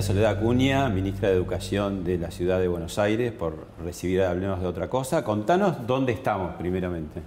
Gracias Soledad Acuña, ministra de Educación de la Ciudad de Buenos Aires, por recibir a Hablemos de otra cosa. Contanos dónde estamos primeramente.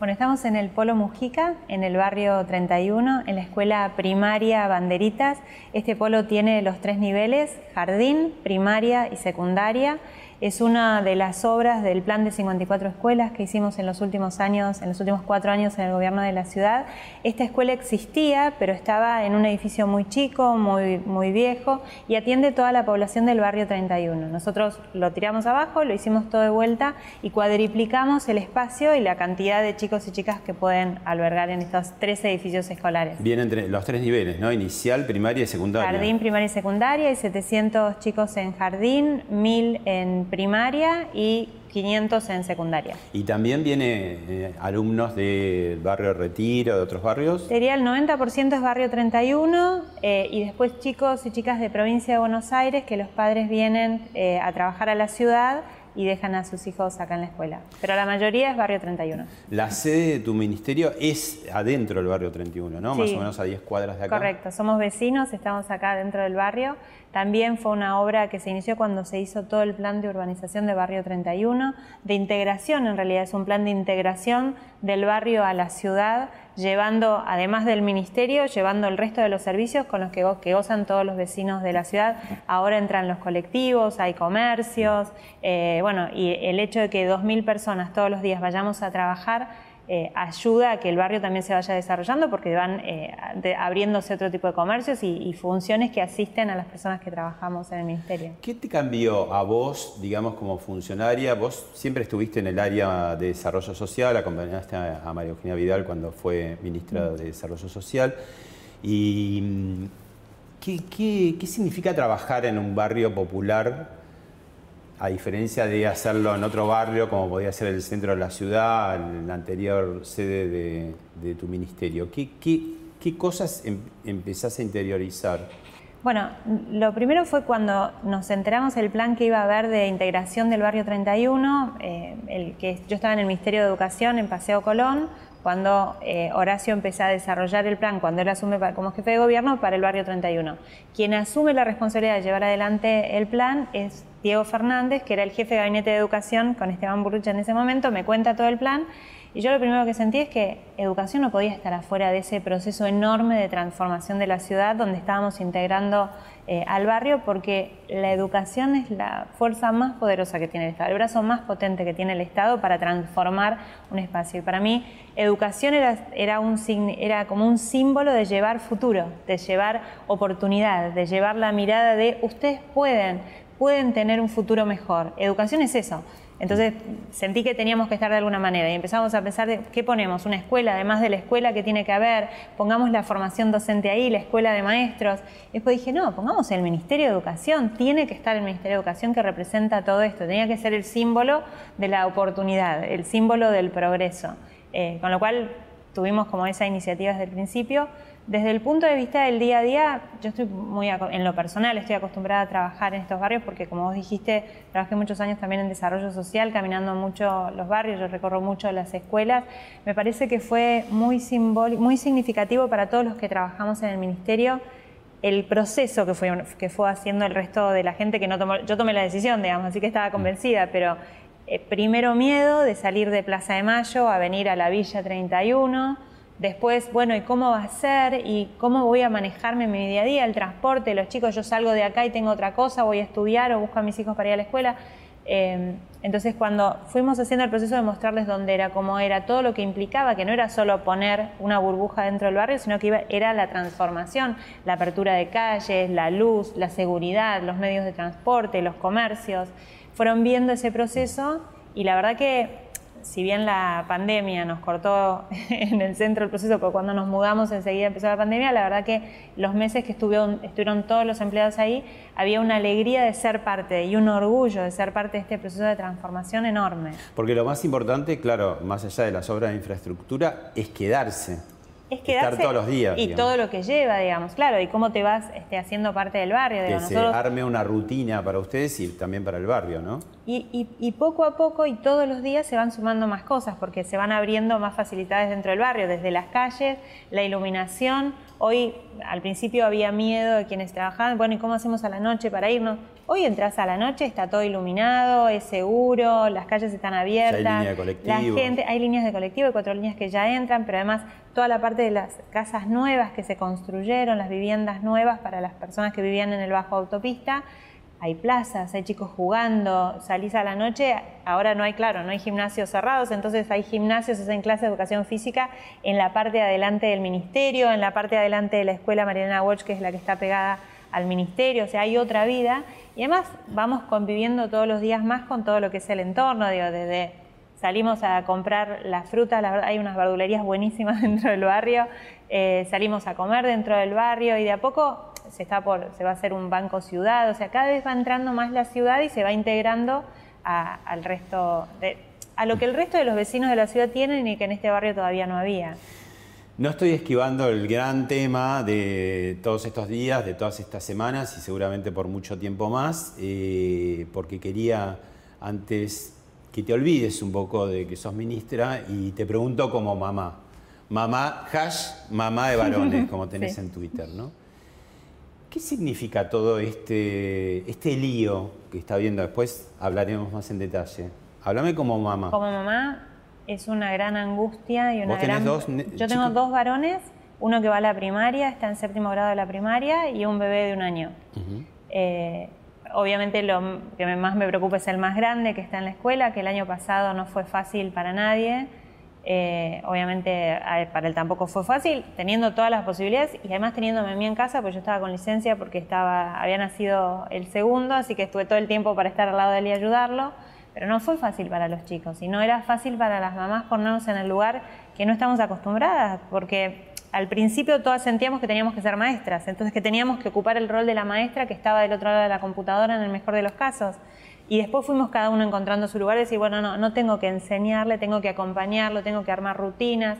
Bueno, estamos en el Polo Mujica, en el barrio 31, en la escuela primaria Banderitas. Este polo tiene los tres niveles, jardín, primaria y secundaria. Es una de las obras del plan de 54 escuelas que hicimos en los últimos años, en los últimos cuatro años en el gobierno de la ciudad. Esta escuela existía, pero estaba en un edificio muy chico, muy, muy viejo y atiende toda la población del barrio 31. Nosotros lo tiramos abajo, lo hicimos todo de vuelta y cuadriplicamos el espacio y la cantidad de chicos y chicas que pueden albergar en estos tres edificios escolares. Bien entre los tres niveles, ¿no? Inicial, primaria y secundaria. Jardín, primaria y secundaria, y 700 chicos en jardín, 1000 en primaria y 500 en secundaria. ¿Y también viene eh, alumnos del barrio Retiro, de otros barrios? Sería el 90% es barrio 31 eh, y después chicos y chicas de provincia de Buenos Aires que los padres vienen eh, a trabajar a la ciudad y dejan a sus hijos acá en la escuela. Pero la mayoría es barrio 31. La sede de tu ministerio es adentro del barrio 31, ¿no? Más o menos a 10 cuadras de acá. Correcto, somos vecinos, estamos acá dentro del barrio. También fue una obra que se inició cuando se hizo todo el plan de urbanización de barrio 31, de integración, en realidad es un plan de integración del barrio a la ciudad, llevando, además del ministerio, llevando el resto de los servicios con los que, gozan todos los vecinos de la ciudad. Ahora entran los colectivos, hay comercios, eh, bueno, y el hecho de que 2.000 personas todos los días vayamos a trabajar eh, ayuda a que el barrio también se vaya desarrollando porque van eh, abriéndose otro tipo de comercios y, funciones que asisten a las personas que trabajamos en el ministerio. ¿Qué te cambió a vos, digamos, como funcionaria? Vos siempre estuviste en el área de desarrollo social, acompañaste a, María Eugenia Vidal cuando fue ministra de Desarrollo Social. ¿Y mm, qué, qué significa trabajar en un barrio popular a diferencia de hacerlo en otro barrio, como podía ser el centro de la ciudad, la anterior sede de, tu ministerio, ¿qué, qué, cosas em, empezás a interiorizar? Bueno, lo primero fue cuando nos enteramos del plan que iba a haber de integración del barrio 31, eh, el que yo estaba en el Ministerio de Educación en Paseo Colón, cuando eh, Horacio empezó a desarrollar el plan, cuando él asume como jefe de gobierno para el barrio 31. Quien asume la responsabilidad de llevar adelante el plan es Diego Fernández, que era el jefe de gabinete de educación con Esteban Burrucha en ese momento, me cuenta todo el plan y yo lo primero que sentí es que educación no podía estar afuera de ese proceso enorme de transformación de la ciudad donde estábamos integrando eh, al barrio porque la educación es la fuerza más poderosa que tiene el Estado, el brazo más potente que tiene el Estado para transformar un espacio. Y para mí educación era, era, un, era como un símbolo de llevar futuro, de llevar oportunidad, de llevar la mirada de ustedes pueden, pueden tener un futuro mejor. Educación es eso entonces sentí que teníamos que estar de alguna manera y empezamos a pensar de qué ponemos, una escuela, además de la escuela que tiene que haber, pongamos la formación docente ahí, la escuela de maestros. después dije, no, pongamos el Ministerio de Educación, tiene que estar el Ministerio de Educación que representa todo esto, tenía que ser el símbolo de la oportunidad, el símbolo del progreso. Eh, con lo cual tuvimos como esa iniciativa desde el principio. Desde el punto de vista del día a día, yo estoy muy, en lo personal, estoy acostumbrada a trabajar en estos barrios porque, como vos dijiste, trabajé muchos años también en desarrollo social, caminando mucho los barrios, yo recorro mucho las escuelas. Me parece que fue muy, muy significativo para todos los que trabajamos en el ministerio el proceso que fue, que fue haciendo el resto de la gente que no tomó, yo tomé la decisión, digamos, así que estaba convencida, pero eh, primero miedo de salir de Plaza de Mayo a venir a la Villa 31, después, bueno, ¿y cómo va a ser? ¿Y cómo voy a manejarme en mi día a día? El transporte, los chicos, yo salgo de acá y tengo otra cosa, voy a estudiar o busco a mis hijos para ir a la escuela. Eh, entonces, cuando fuimos haciendo el proceso de mostrarles dónde era, cómo era, todo lo que implicaba, que no era solo poner una burbuja dentro del barrio, sino que era la transformación, la apertura de calles, la luz, la seguridad, los medios de transporte, los comercios, fueron viendo ese proceso y la verdad que si bien la pandemia nos cortó en el centro del proceso, porque cuando nos mudamos enseguida empezó la pandemia, la verdad que los meses que estuvieron, estuvieron todos los empleados ahí, había una alegría de ser parte y un orgullo de ser parte de este proceso de transformación enorme. Porque lo más importante, claro, más allá de las obras de infraestructura, es quedarse es quedarse Estar todos los días. Y todo lo que lleva, digamos, claro, y cómo te vas este, haciendo parte del barrio. Que se arme una rutina para ustedes y también para el barrio, ¿no? Y, y, poco a poco y todos los días se van sumando más cosas, porque se van abriendo más facilidades dentro del barrio, desde las calles, la iluminación. Hoy, al principio había miedo de quienes trabajaban, bueno, ¿y cómo hacemos a la noche para irnos? Hoy entras a la noche, está todo iluminado, es seguro, las calles están abiertas. hay líneas de colectivo. La gente, hay líneas de colectivo, hay cuatro líneas que ya entran, pero además toda la parte de las casas nuevas que se construyeron, las viviendas nuevas para las personas que vivían en el bajo autopista. Hay plazas, hay chicos jugando, salís a la noche, ahora no hay, claro, no hay gimnasios cerrados, entonces hay gimnasios, hacen clases de educación física en la parte de adelante del ministerio, en la parte de adelante de la escuela Mariana Watch, que es la que está pegada al ministerio, o sea, hay otra vida y además vamos conviviendo todos los días más con todo lo que es el entorno, digo, desde salimos a comprar la fruta, hay unas verdulerías buenísimas dentro del barrio, eh, salimos a comer dentro del barrio y de a poco se, está por, se va a hacer un banco ciudad, o sea, cada vez va entrando más la ciudad y se va integrando al resto, de, a lo que el resto de los vecinos de la ciudad tienen y que en este barrio todavía no había. No estoy esquivando el gran tema de todos estos días, de todas estas semanas y seguramente por mucho tiempo más, eh, porque quería antes que te olvides un poco de que sos ministra y te pregunto como mamá. Mamá, hash, mamá de varones, como tenés en Twitter, ¿no? ¿Qué significa todo este, este lío que está viendo? Después hablaremos más en detalle. Háblame como mamá. Como mamá, es una gran angustia y una ¿Vos tenés Dos Yo tengo dos varones, uno que va a la primaria, está en séptimo grado de la primaria, y un bebé de un año. Eh, obviamente lo que más me preocupa es el más grande que está en la escuela, que el año pasado no fue fácil para nadie. Eh, obviamente para él tampoco fue fácil, teniendo todas las posibilidades y además teniéndome a mí en casa, pues yo estaba con licencia porque estaba, había nacido el segundo, así que estuve todo el tiempo para estar al lado de él y ayudarlo. Pero no fue fácil para los chicos y no era fácil para las mamás ponernos en el lugar que no estamos acostumbradas, porque al principio todas sentíamos que teníamos que ser maestras, entonces que teníamos que ocupar el rol de la maestra que estaba del otro lado de la computadora en el mejor de los casos. Y después fuimos cada uno encontrando su lugar y decir, bueno, no, no tengo que enseñarle, tengo que acompañarlo, tengo que armar rutinas.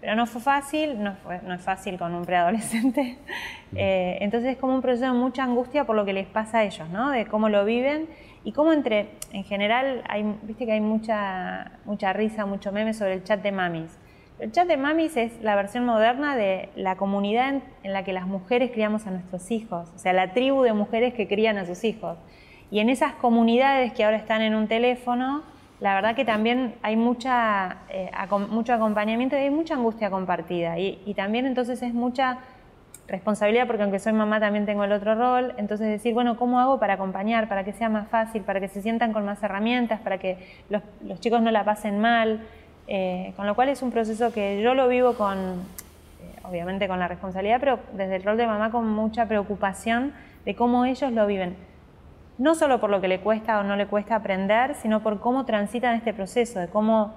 Pero no fue fácil, no, no es fácil con un preadolescente. Eh, entonces es como un proceso de mucha angustia por lo que les pasa a ellos, ¿no? De cómo lo viven y cómo entre, en general, hay, viste que hay mucha, mucha risa, mucho meme sobre el chat de mamis. El chat de mamis es la versión moderna de la comunidad en, la que las mujeres criamos a nuestros hijos, o sea, la tribu de mujeres que crían a sus hijos. Y en esas comunidades que ahora están en un teléfono, la verdad que también hay mucha, eh, mucho acompañamiento y hay mucha angustia compartida. Y, y también entonces es mucha responsabilidad, porque aunque soy mamá también tengo el otro rol, entonces decir, bueno, ¿cómo hago para acompañar, para que sea más fácil, para que se sientan con más herramientas, para que los, chicos no la pasen mal? Eh, con lo cual es un proceso que yo lo vivo con, eh, obviamente con la responsabilidad, pero desde el rol de mamá con mucha preocupación de cómo ellos lo viven. No solo por lo que le cuesta o no le cuesta aprender, sino por cómo transitan este proceso, de cómo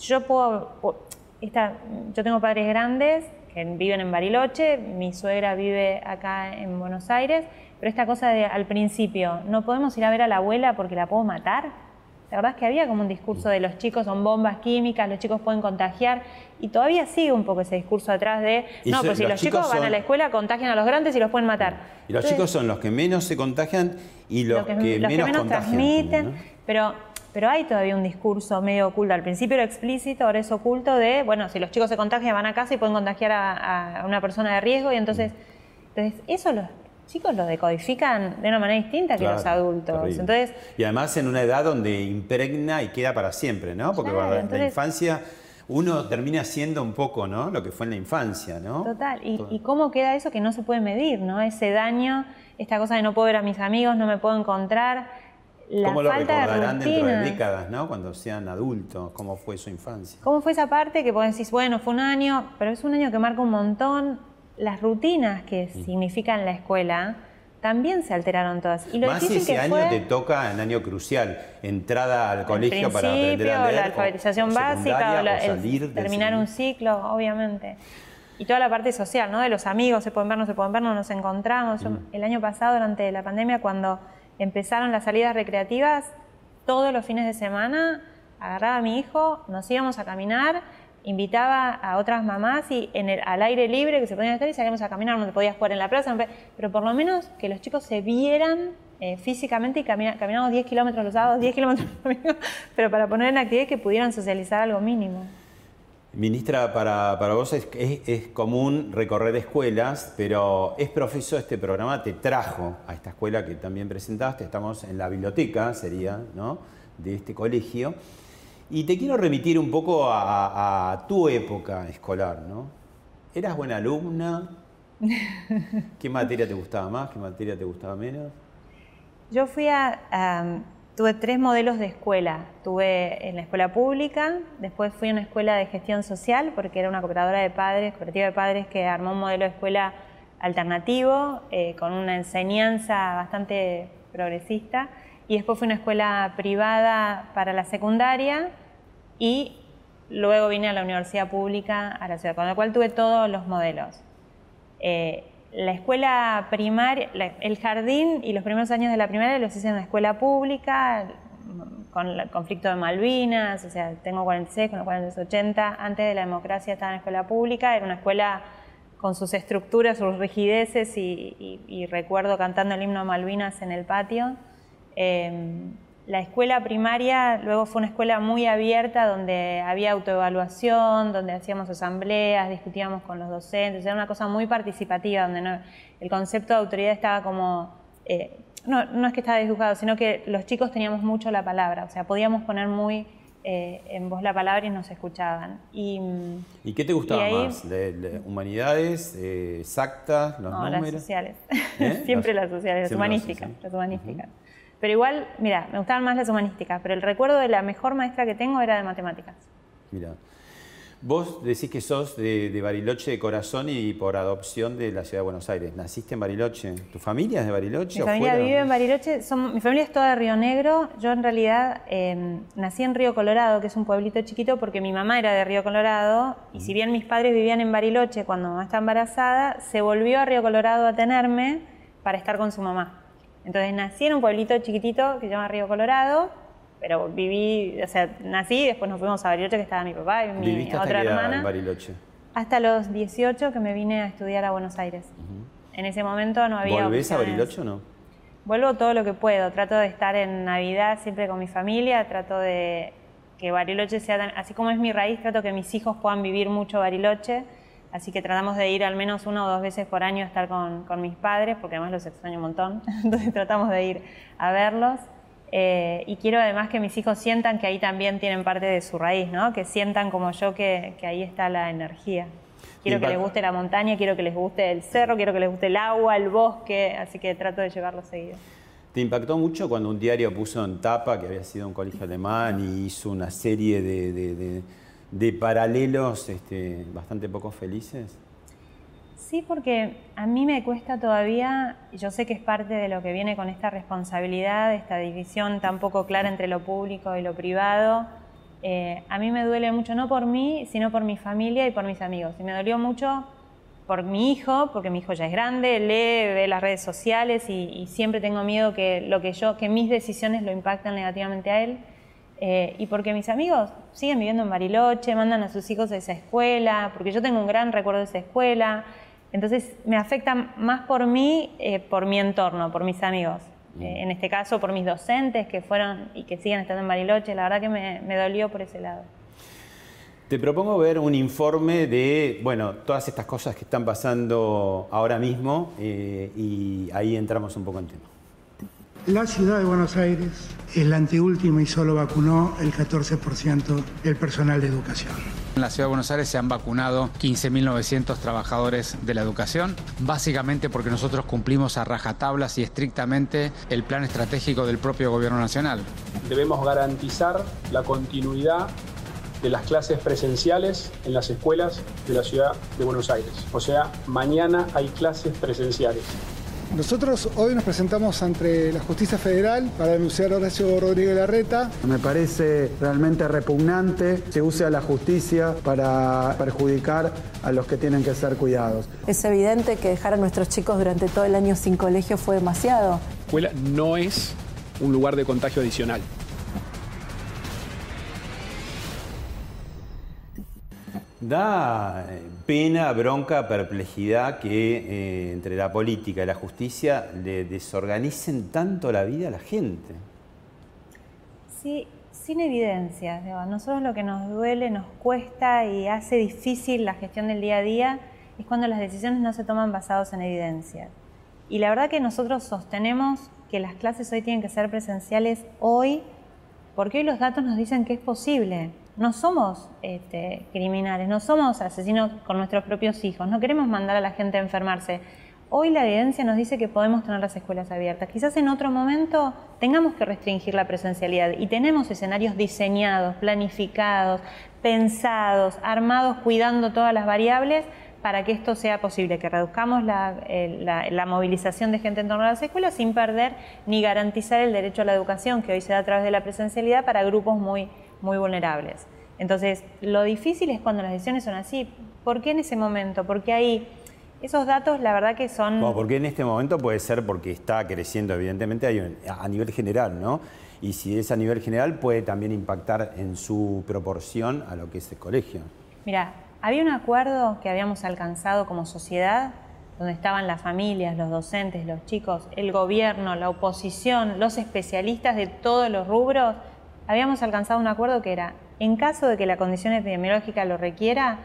yo puedo... Esta, yo tengo padres grandes que viven en Bariloche, mi suegra vive acá en Buenos Aires, pero esta cosa de al principio, no podemos ir a ver a la abuela porque la puedo matar. La verdad es que había como un discurso de los chicos son bombas químicas, los chicos pueden contagiar, y todavía sigue un poco ese discurso atrás de, no, pues si los, chicos, van a la escuela, contagian a los grandes y los pueden matar. Y los chicos son los que menos se contagian y los, que, menos, transmiten, pero pero hay todavía un discurso medio oculto. Al principio era explícito, ahora es oculto de, bueno, si los chicos se contagian van a casa y pueden contagiar a, una persona de riesgo y entonces Entonces, eso los chicos lo decodifican de una manera distinta que los adultos. Entonces, y además en una edad donde impregna y queda para siempre, ¿no? Porque en la infancia uno termina siendo un poco, ¿no? Lo que fue en la infancia, ¿no? Total. Y, cómo queda eso que no se puede medir, ¿no? Ese daño, esta cosa de no puedo ver a mis amigos, no me puedo encontrar. La ¿Cómo lo recordarán dentro de décadas, ¿no? Cuando sean adultos, cómo fue su infancia. ¿Cómo fue esa parte que pueden decir, bueno, fue un año, pero es un año que marca un montón las rutinas que significan la escuela? también se alteraron todas. Y lo Más si ese año te toca en año crucial, entrada al colegio para aprender a leer. la alfabetización básica, o, terminar un ciclo, obviamente. Y toda la parte social, ¿no? De los amigos, se pueden ver, no se pueden ver, no nos encontramos. Mm. el año pasado, durante la pandemia, cuando empezaron las salidas recreativas, todos los fines de semana agarraba a mi hijo, nos íbamos a caminar invitaba a otras mamás y al aire libre que se podían estar y salíamos a caminar donde podías jugar en la plaza, pero por lo menos que los chicos se vieran eh, físicamente y caminamos 10 kilómetros los sábados, 10 kilómetros los domingos, pero para poner en actividad que pudieran socializar algo mínimo. Ministra, para, para vos es, común recorrer escuelas, pero es profeso este programa, te trajo a esta escuela que también presentaste, estamos en la biblioteca, sería, ¿no? de este colegio. Y te quiero remitir un poco a, tu época escolar, ¿no? ¿Eras buena alumna? ¿Qué materia te gustaba más? ¿Qué materia te gustaba menos? Yo fui a, tuve tres modelos de escuela. Tuve en la escuela pública, después fui a una escuela de gestión social, porque era una cooperadora de padres, cooperativa de padres que armó un modelo de escuela alternativo, eh, con una enseñanza bastante progresista. Y después fui a una escuela privada para la secundaria, y luego vine a la universidad pública a la ciudad, con la cual tuve todos los modelos. Eh, la escuela primaria, el jardín y los primeros años de la primaria los hice en la escuela pública, con el conflicto de Malvinas, o sea, tengo 46, con lo cual en 80, antes de la democracia estaba en la escuela pública, era una escuela con sus estructuras, sus rigideces y, recuerdo cantando el himno a Malvinas en el patio. Eh, la escuela primaria luego fue una escuela muy abierta donde había autoevaluación, donde hacíamos asambleas, discutíamos con los docentes, era una cosa muy participativa, donde el concepto de autoridad estaba como, eh, no, es que estaba desdibujado, sino que los chicos teníamos mucho la palabra, o sea, podíamos poner muy eh, en voz la palabra y nos escuchaban. ¿Y, ¿Y qué te gustaba más? ¿De, humanidades, eh, exactas, los no, números? las sociales, siempre las, sociales, las humanísticas, las humanísticas. Pero igual, mira, me gustaban más las humanísticas, pero el recuerdo de la mejor maestra que tengo era de matemáticas. Mira. Vos decís que sos de, Bariloche de corazón y por adopción de la ciudad de Buenos Aires. ¿Naciste en Bariloche? ¿Tu familia es de Bariloche? Mi familia vive en Bariloche. mi familia es toda de Río Negro. Yo en realidad em, nací en Río Colorado, que es un pueblito chiquito, porque mi mamá era de Río Colorado. Y si bien mis padres vivían en Bariloche cuando mamá estaba embarazada, se volvió a Río Colorado a tenerme para estar con su mamá. Entonces nací en un pueblito chiquitito que se llama Río Colorado, pero viví, o sea, nací y después nos fuimos a Bariloche, que estaba mi papá y mi otra hermana. en Bariloche? Hasta los 18 que me vine a estudiar a Buenos Aires. En ese momento no había. ¿Volvés a Bariloche o no? Vuelvo todo lo que puedo. Trato de estar en Navidad siempre con mi familia. Trato de que Bariloche sea, así como es mi raíz, trato que mis hijos puedan vivir mucho Bariloche Así que tratamos de ir al menos una o dos veces por año a estar con, mis padres, porque además los extraño un montón. Entonces tratamos de ir a verlos. Eh, y quiero además que mis hijos sientan que ahí también tienen parte de su raíz, ¿no? que sientan como yo que, ahí está la energía. Quiero que les guste la montaña, quiero que les guste el cerro, quiero que les guste el agua, el bosque, así que trato de llevarlos seguido. ¿Te impactó mucho cuando un diario puso en tapa que había sido un colegio alemán y hizo una serie de de paralelos este, bastante poco felices? Sí, porque a mí me cuesta todavía, yo sé que es parte de lo que viene con esta responsabilidad, esta división tan poco clara entre lo público y lo privado. Eh, a mí me duele mucho, no por mí, sino por mi familia y por mis amigos. Y me dolió mucho por mi hijo, porque mi hijo ya es grande, lee, ve las redes sociales y, y siempre tengo miedo que lo que yo, que mis decisiones lo impacten negativamente a él. Eh, y porque mis amigos siguen viviendo en Bariloche, mandan a sus hijos a esa escuela, porque yo tengo un gran recuerdo de esa escuela. Entonces me afecta más por mí, eh, por mi entorno, por mis amigos. Eh, en este caso, por mis docentes que fueron y que siguen estando en Bariloche. La verdad que me, me dolió por ese lado. Te propongo ver un informe de, bueno, todas estas cosas que están pasando ahora mismo eh, y ahí entramos un poco en tema. La ciudad de Buenos Aires es la anteúltima y solo vacunó el 14% del personal de educación. En la ciudad de Buenos Aires se han vacunado 15.900 trabajadores de la educación, básicamente porque nosotros cumplimos a rajatablas y estrictamente el plan estratégico del propio gobierno nacional. Debemos garantizar la continuidad de las clases presenciales en las escuelas de la ciudad de Buenos Aires. O sea, mañana hay clases presenciales. Nosotros hoy nos presentamos ante la Justicia Federal para denunciar a Horacio Rodríguez Larreta. Me parece realmente repugnante que use a la justicia para perjudicar a los que tienen que ser cuidados. Es evidente que dejar a nuestros chicos durante todo el año sin colegio fue demasiado. La escuela no es un lugar de contagio adicional. Da eh, pena, bronca, perplejidad que eh, entre la política y la justicia le desorganicen tanto la vida a la gente. Sí, sin evidencia. A nosotros lo que nos duele, nos cuesta y hace difícil la gestión del día a día es cuando las decisiones no se toman basadas en evidencia. Y la verdad que nosotros sostenemos que las clases hoy tienen que ser presenciales hoy, porque hoy los datos nos dicen que es posible no somos este, criminales, no somos asesinos con nuestros propios hijos, no queremos mandar a la gente a enfermarse. Hoy la evidencia nos dice que podemos tener las escuelas abiertas. Quizás en otro momento tengamos que restringir la presencialidad y tenemos escenarios diseñados, planificados, pensados, armados, cuidando todas las variables para que esto sea posible, que reduzcamos la, la, movilización de gente en torno a las escuelas sin perder ni garantizar el derecho a la educación que hoy se da a través de la presencialidad para grupos muy muy vulnerables. Entonces, lo difícil es cuando las decisiones son así. ¿Por qué en ese momento? Porque ahí esos datos, la verdad que son... Bueno, porque en este momento puede ser porque está creciendo, evidentemente, a nivel general, ¿no? Y si es a nivel general, puede también impactar en su proporción a lo que es el colegio. Mira, había un acuerdo que habíamos alcanzado como sociedad, donde estaban las familias, los docentes, los chicos, el gobierno, la oposición, los especialistas de todos los rubros, habíamos alcanzado un acuerdo que era, en caso de que la condición epidemiológica lo requiera,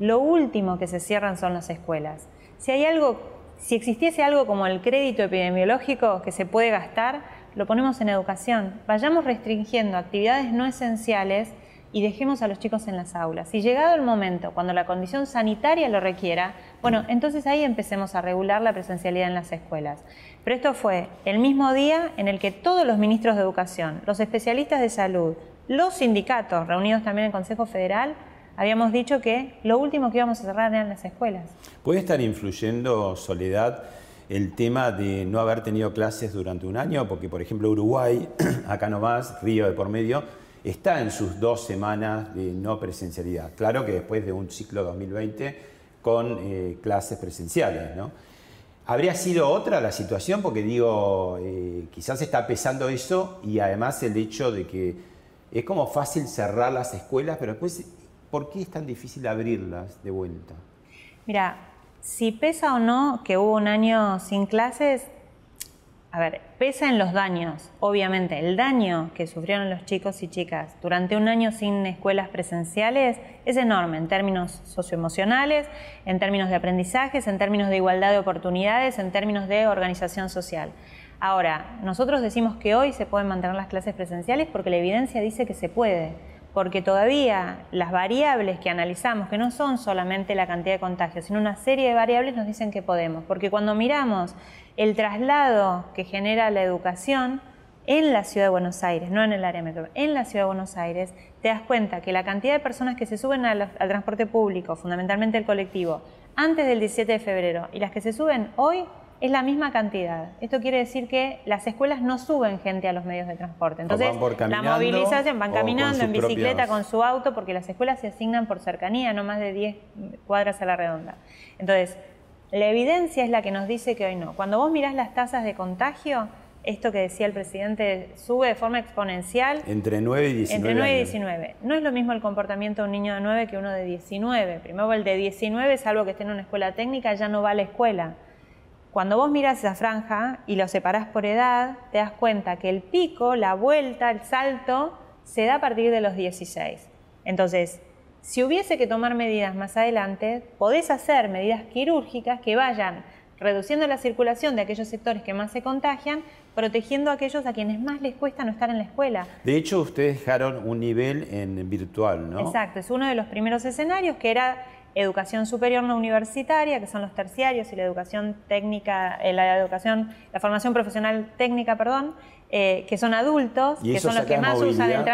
lo último que se cierran son las escuelas. Si hay algo, si existiese algo como el crédito epidemiológico que se puede gastar, lo ponemos en educación. Vayamos restringiendo actividades no esenciales y dejemos a los chicos en las aulas. Si llegado el momento, cuando la condición sanitaria lo requiera, bueno, entonces ahí empecemos a regular la presencialidad en las escuelas. Pero esto fue el mismo día en el que todos los ministros de Educación, los especialistas de salud, los sindicatos, reunidos también en el Consejo Federal, habíamos dicho que lo último que íbamos a cerrar eran las escuelas. ¿Puede estar influyendo, Soledad, el tema de no haber tenido clases durante un año? Porque, por ejemplo, Uruguay, acá nomás, Río de por medio, está en sus dos semanas de no presencialidad. Claro que después de un ciclo 2020 con eh, clases presenciales, ¿no? ¿Habría sido otra la situación? Porque digo, eh, quizás está pesando eso y además el hecho de que es como fácil cerrar las escuelas, pero después, ¿por qué es tan difícil abrirlas de vuelta? Mira, si pesa o no que hubo un año sin clases, a ver, pesa en los daños, obviamente. El daño que sufrieron los chicos y chicas durante un año sin escuelas presenciales es enorme en términos socioemocionales, en términos de aprendizajes, en términos de igualdad de oportunidades, en términos de organización social. Ahora, nosotros decimos que hoy se pueden mantener las clases presenciales porque la evidencia dice que se puede porque todavía las variables que analizamos, que no son solamente la cantidad de contagios, sino una serie de variables, nos dicen que podemos. Porque cuando miramos el traslado que genera la educación en la ciudad de Buenos Aires, no en el área metro, en la ciudad de Buenos Aires, te das cuenta que la cantidad de personas que se suben al, al transporte público, fundamentalmente el colectivo, antes del 17 de febrero y las que se suben hoy, es la misma cantidad. Esto quiere decir que las escuelas no suben gente a los medios de transporte. Entonces, la movilización van caminando en bicicleta con su auto porque las escuelas se asignan por cercanía, no más de 10 cuadras a la redonda. Entonces, la evidencia es la que nos dice que hoy no. Cuando vos mirás las tasas de contagio, esto que decía el presidente sube de forma exponencial. Entre 9 y 19. Entre 9 y 19. No es lo mismo el comportamiento de un niño de 9 que uno de 19. Primero, el de 19, salvo que esté en una escuela técnica, ya no va a la escuela. Cuando vos miras esa franja y lo separás por edad, te das cuenta que el pico, la vuelta, el salto, se da a partir de los 16. Entonces, Si hubiese que tomar medidas más adelante, podés hacer medidas quirúrgicas que vayan reduciendo la circulación de aquellos sectores que más se contagian, protegiendo a aquellos a quienes más les cuesta no estar en la escuela. De hecho, ustedes dejaron un nivel en virtual, ¿no? Exacto, es uno de los primeros escenarios que era educación superior no universitaria, que son los terciarios, y la educación técnica, eh, la educación, la formación profesional técnica, perdón, eh, que son adultos, que son los que más usan el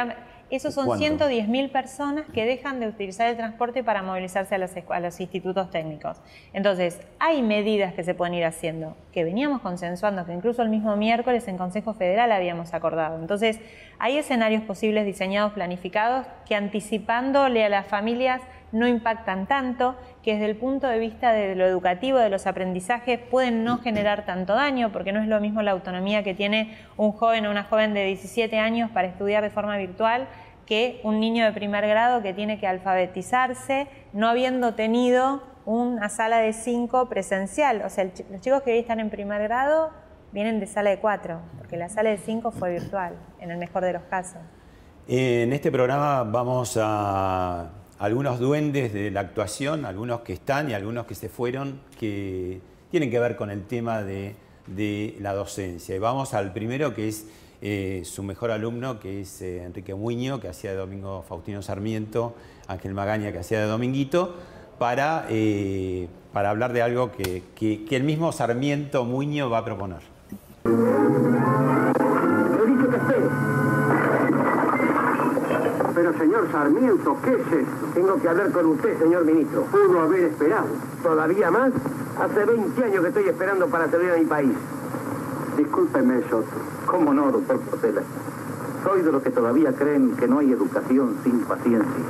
esos son 110.000 personas que dejan de utilizar el transporte para movilizarse a los, a los, institutos técnicos. Entonces, hay medidas que se pueden ir haciendo, que veníamos consensuando, que incluso el mismo miércoles en Consejo Federal habíamos acordado. Entonces, hay escenarios posibles diseñados, planificados, que anticipándole a las familias no impactan tanto, que desde el punto de vista de lo educativo, de los aprendizajes, pueden no generar tanto daño, porque no es lo mismo la autonomía que tiene un joven o una joven de 17 años para estudiar de forma virtual que un niño de primer grado que tiene que alfabetizarse, no habiendo tenido una sala de 5 presencial. O sea, los chicos que hoy están en primer grado vienen de sala de 4, porque la sala de 5 fue virtual, en el mejor de los casos. En este programa vamos a algunos duendes de la actuación, algunos que están y algunos que se fueron, que tienen que ver con el tema de, la docencia. Y vamos al primero que es eh, su mejor alumno, que es eh, Enrique Muño, que hacía de Domingo Faustino Sarmiento, Ángel Magaña, que hacía de Dominguito, para, eh, hablar de algo que, que, el mismo Sarmiento Muño va a proponer. Señor Sarmiento, ¿qué es esto? Tengo que hablar con usted, señor ministro. Pudo haber esperado. ¿Todavía más? Hace 20 años que estoy esperando para servir a mi país. Discúlpeme, Soto. ¿Cómo no, doctor Portela? Soy de los que todavía creen que no hay educación sin paciencia.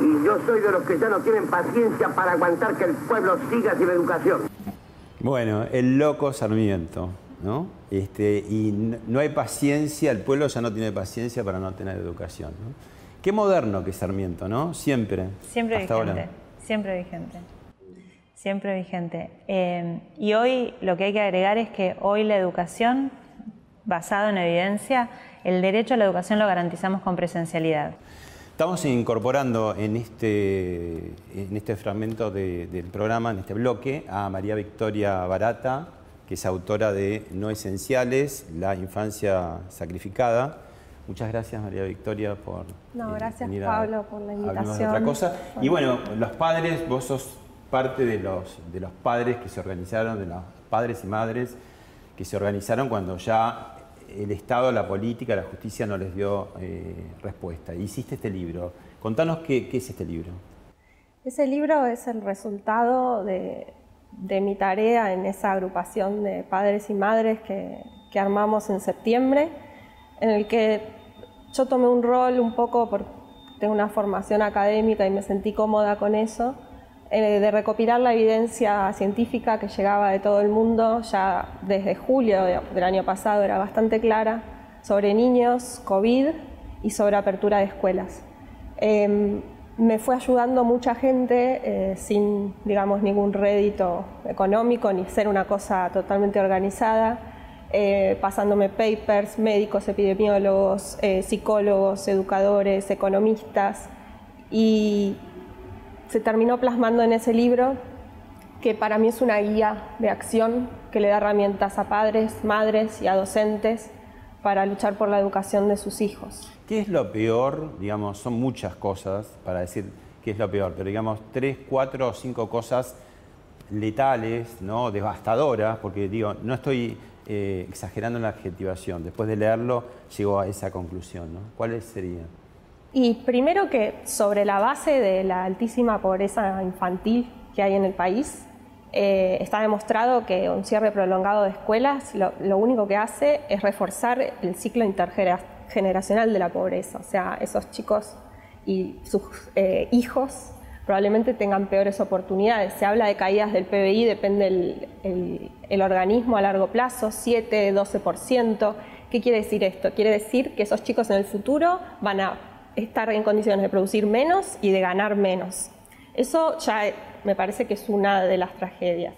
Y yo soy de los que ya no tienen paciencia para aguantar que el pueblo siga sin educación. Bueno, el loco Sarmiento, ¿no? Este, y no hay paciencia, el pueblo ya no tiene paciencia para no tener educación. ¿no? Qué moderno que Sarmiento, ¿no? Siempre. Siempre vigente. Siempre vigente. Siempre vigente. Eh, y hoy lo que hay que agregar es que hoy la educación, basada en evidencia, el derecho a la educación lo garantizamos con presencialidad. Estamos incorporando en este, en este fragmento del programa, en este bloque, a María Victoria Barata, que es autora de No Esenciales, La Infancia Sacrificada. Muchas gracias María Victoria por no, eh, gracias Pablo por la invitación. De otra cosa. Y bueno, los padres, vos sos parte de los, de los padres que se organizaron, de los padres y madres que se organizaron cuando ya el Estado, la política, la justicia no les dio eh, respuesta. Hiciste este libro. Contanos qué, es este libro. Ese libro es el resultado de, mi tarea en esa agrupación de padres y madres que, que armamos en septiembre, en el que yo tomé un rol un poco, porque tengo una formación académica y me sentí cómoda con eso, eh, de recopilar la evidencia científica que llegaba de todo el mundo, ya desde julio del año pasado era bastante clara, sobre niños, COVID y sobre apertura de escuelas. Em, me fue ayudando mucha gente eh, sin, digamos, ningún rédito económico ni ser una cosa totalmente organizada eh, pasándome papers, médicos, epidemiólogos, eh, psicólogos, educadores, economistas, y se terminó plasmando en ese libro que para mí es una guía de acción que le da herramientas a padres, madres y a docentes para luchar por la educación de sus hijos. ¿Qué es lo peor? Digamos, son muchas cosas para decir qué es lo peor, pero digamos tres, cuatro o cinco cosas letales, ¿no? devastadoras, porque digo, no estoy eh, exagerando la adjetivación. Después de leerlo, llegó a esa conclusión. ¿no? ¿Cuáles serían? Y primero que sobre la base de la altísima pobreza infantil que hay en el país, eh, está demostrado que un cierre prolongado de escuelas lo, único que hace es reforzar el ciclo intergeneracional de la pobreza. O sea, esos chicos y sus eh, hijos probablemente tengan peores oportunidades. Se habla de caídas del PBI, depende el, organismo a largo plazo, 7, 12%. ¿Qué quiere decir esto? Quiere decir que esos chicos en el futuro van a estar en condiciones de producir menos y de ganar menos. Eso ya me parece que es una de las tragedias.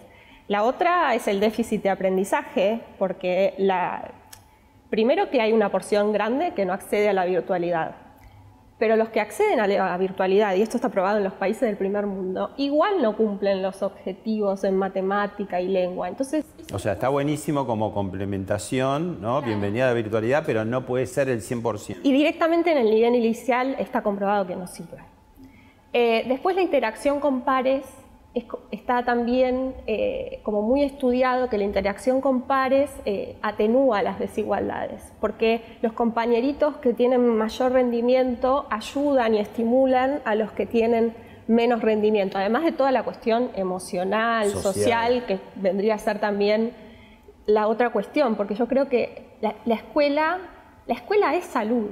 La otra es el déficit de aprendizaje, porque primero que hay una porción grande que no accede a la virtualidad. Pero los que acceden a la virtualidad, y esto está probado en los países del primer mundo, igual no cumplen los objetivos en matemática y lengua. Entonces, o sea, está buenísimo como complementación, ¿no? Bienvenida a la virtualidad, pero no puede ser el 100%. Y directamente en el nivel inicial está comprobado que no sirve. Eh, después la interacción con pares está también eh, como muy estudiado que la interacción con pares eh, atenúa las desigualdades, porque los compañeritos que tienen mayor rendimiento ayudan y estimulan a los que tienen menos rendimiento, además de toda la cuestión emocional, social, que vendría a ser también la otra cuestión, porque yo creo que la escuela, la escuela es salud.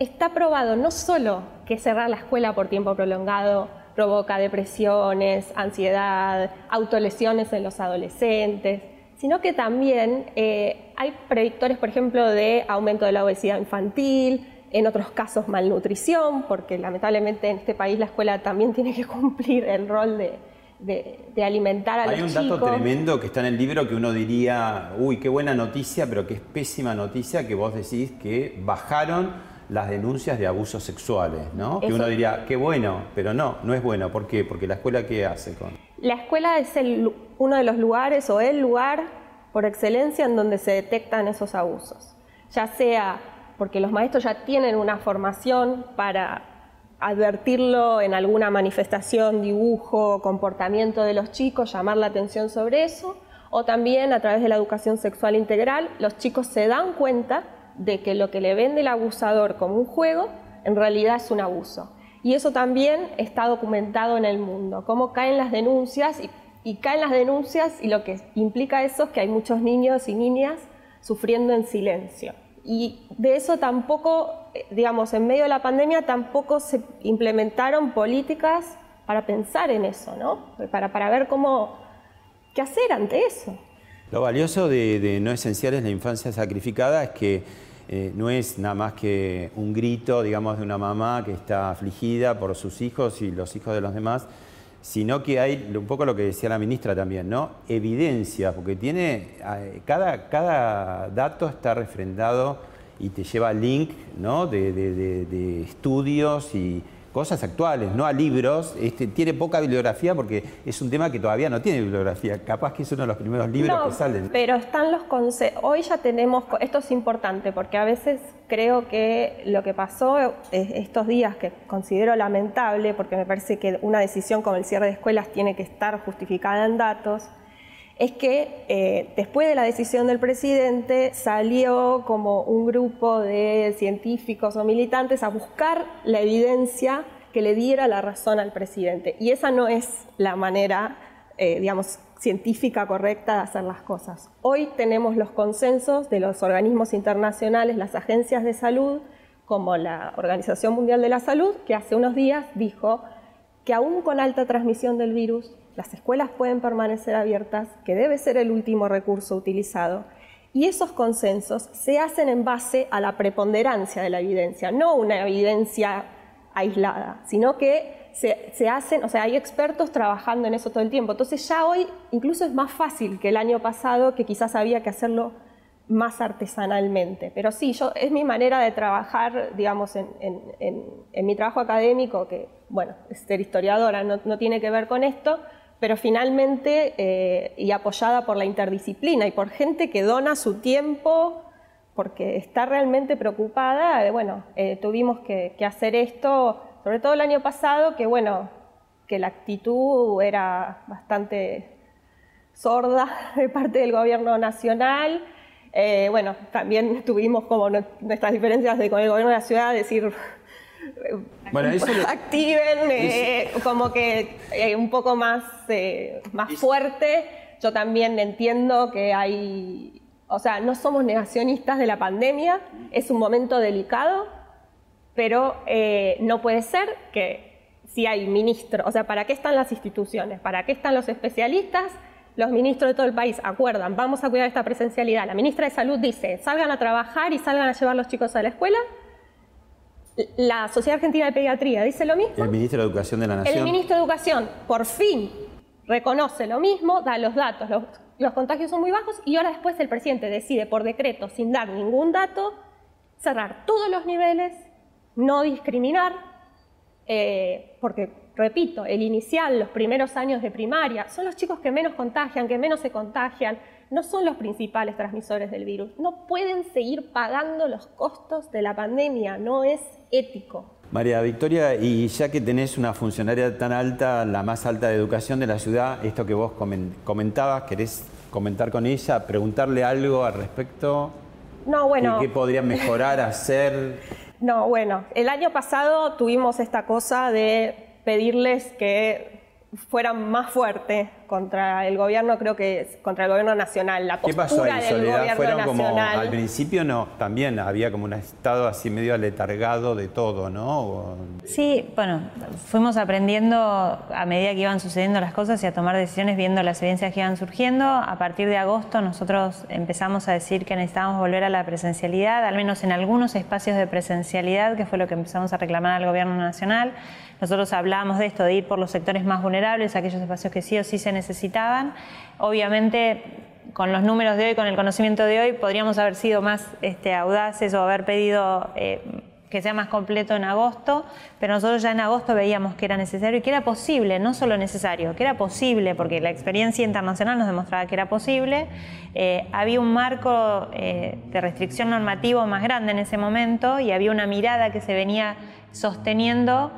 Está probado no solo que cerrar la escuela por tiempo prolongado provoca depresiones, ansiedad, autolesiones en los adolescentes, sino que también eh, hay predictores, por ejemplo, de aumento de la obesidad infantil, en otros casos malnutrición, porque lamentablemente en este país la escuela también tiene que cumplir el rol de, alimentar a los chicos. Hay un dato tremendo que está en el libro que uno diría, uy, qué buena noticia, pero que es pésima noticia que vos decís que bajaron las denuncias de abusos sexuales, ¿no? Que uno diría, qué bueno, pero no, no es bueno. ¿Por qué? Porque la escuela, ¿qué hace con...? La escuela es el, uno de los lugares o el lugar por excelencia en donde se detectan esos abusos. Ya sea porque los maestros ya tienen una formación para advertirlo en alguna manifestación, dibujo, comportamiento de los chicos, llamar la atención sobre eso, o también a través de la educación sexual integral, los chicos se dan cuenta de que lo que le vende el abusador como un juego, en realidad es un abuso. Y eso también está documentado en el mundo, cómo caen las denuncias y, caen las denuncias y lo que implica eso es que hay muchos niños y niñas sufriendo en silencio. Y de eso tampoco, digamos, en medio de la pandemia tampoco se implementaron políticas para pensar en eso, ¿no? Para, para ver cómo, qué hacer ante eso. Lo valioso de, No Esencial es la infancia sacrificada es que eh, no es nada más que un grito, digamos, de una mamá que está afligida por sus hijos y los hijos de los demás, sino que hay un poco lo que decía la ministra también, ¿no? Evidencia, porque tiene, cada, cada dato está refrendado y te lleva link, ¿no? de, de estudios y cosas actuales, no a libros. Este, tiene poca bibliografía porque es un tema que todavía no tiene bibliografía. Capaz que es uno de los primeros libros que salen. Pero están los conceptos. Hoy ya tenemos. Esto es importante porque a veces creo que lo que pasó estos días, que considero lamentable, porque me parece que una decisión como el cierre de escuelas tiene que estar justificada en datos es que eh, después de la decisión del presidente salió como un grupo de científicos o militantes a buscar la evidencia que le diera la razón al presidente. Y esa no es la manera, eh, digamos, científica correcta de hacer las cosas. Hoy tenemos los consensos de los organismos internacionales, las agencias de salud, como la Organización Mundial de la Salud, que hace unos días dijo que aún con alta transmisión del virus, las escuelas pueden permanecer abiertas, que debe ser el último recurso utilizado. Y esos consensos se hacen en base a la preponderancia de la evidencia, no una evidencia aislada, sino que se, hacen, o sea, hay expertos trabajando en eso todo el tiempo. Entonces ya hoy incluso es más fácil que el año pasado, que quizás había que hacerlo más artesanalmente. Pero sí, yo, es mi manera de trabajar, digamos, en, mi trabajo académico, que, bueno, ser historiadora no tiene que ver con esto, pero finalmente, eh, y apoyada por la interdisciplina y por gente que dona su tiempo porque está realmente preocupada, eh, bueno, eh, tuvimos que, hacer esto, sobre todo el año pasado, que bueno, que la actitud era bastante sorda de parte del gobierno nacional. bueno, también tuvimos como nuestras diferencias con el gobierno de la ciudad, decir, bueno, activen eh, como que eh, un poco más, eh, más fuerte. Yo también entiendo que hay, o sea, no somos negacionistas de la pandemia, es un momento delicado, pero no puede ser que si hay ministros, o sea, ¿para qué están las instituciones? ¿Para qué están los especialistas? Los ministros de todo el país acuerdan, vamos a cuidar esta presencialidad. La ministra de Salud dice, salgan a trabajar y salgan a llevar los chicos a la escuela la Sociedad Argentina de Pediatría dice lo mismo. El ministro de Educación de la Nación. El ministro de Educación, por fin, reconoce lo mismo, da los datos, los, contagios son muy bajos y ahora después el presidente decide por decreto, sin dar ningún dato, cerrar todos los niveles no discriminar, eh, porque, repito, el inicial, los primeros años de primaria, son los chicos que menos contagian, que menos se contagian, no son los principales transmisores del virus. No pueden seguir pagando los costos de la pandemia, no es ético. María Victoria, y ya que tenés una funcionaria tan alta, la más alta de educación de la ciudad, esto que vos comentabas, ¿querés comentar con ella, preguntarle algo al respecto? No, bueno. ¿Qué, podría mejorar, hacer? No, bueno, el año pasado tuvimos esta cosa de pedirles que fueran más fuertes contra el gobierno, creo que contra el gobierno nacional. La ¿Qué pasó ahí, Soledad? Fueron como, al principio no, también había como un estado así medio aletargado de todo, ¿no? Sí, bueno, fuimos aprendiendo a medida que iban sucediendo las cosas y a tomar decisiones viendo las evidencias que iban surgiendo. A partir de agosto nosotros empezamos a decir que necesitábamos volver a la presencialidad, al menos en algunos espacios de presencialidad, que fue lo que empezamos a reclamar al gobierno nacional. Nosotros hablábamos de esto, de ir por los sectores más vulnerables, aquellos espacios que sí o sí se necesitaban. Obviamente, con los números de hoy, con el conocimiento de hoy, podríamos haber sido más este, audaces o haber pedido eh, que sea más completo en agosto, pero nosotros ya en agosto veíamos que era necesario y que era posible, no solo necesario, que era posible, porque la experiencia internacional nos demostraba que era posible. Eh, había un marco eh, de restricción normativo más grande en ese momento y había una mirada que se venía sosteniendo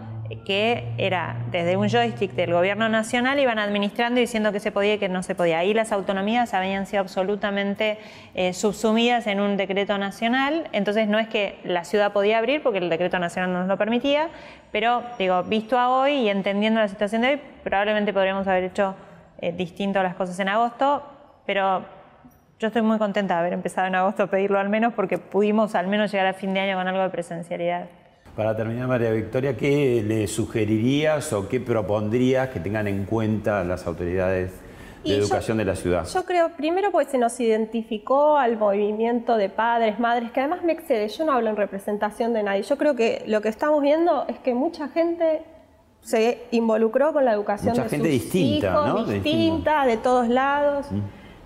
que era desde un joystick del gobierno nacional, iban administrando y diciendo que se podía y que no se podía. Ahí las autonomías habían sido absolutamente eh, subsumidas en un decreto nacional, entonces no es que la ciudad podía abrir porque el decreto nacional no nos lo permitía, pero digo, visto a hoy y entendiendo la situación de hoy, probablemente podríamos haber hecho eh, distinto las cosas en agosto, pero yo estoy muy contenta de haber empezado en agosto a pedirlo al menos porque pudimos al menos llegar a fin de año con algo de presencialidad. Para terminar, María Victoria, ¿qué le sugerirías o qué propondrías que tengan en cuenta las autoridades de educación de la ciudad? Yo creo, primero porque se nos identificó al movimiento de padres, madres, que además me excede, yo no hablo en representación de nadie, yo creo que lo que estamos viendo es que mucha gente se involucró con la educación mucha de gente sus distinta, hijos, ¿no? distinta, de todos lados. Mm.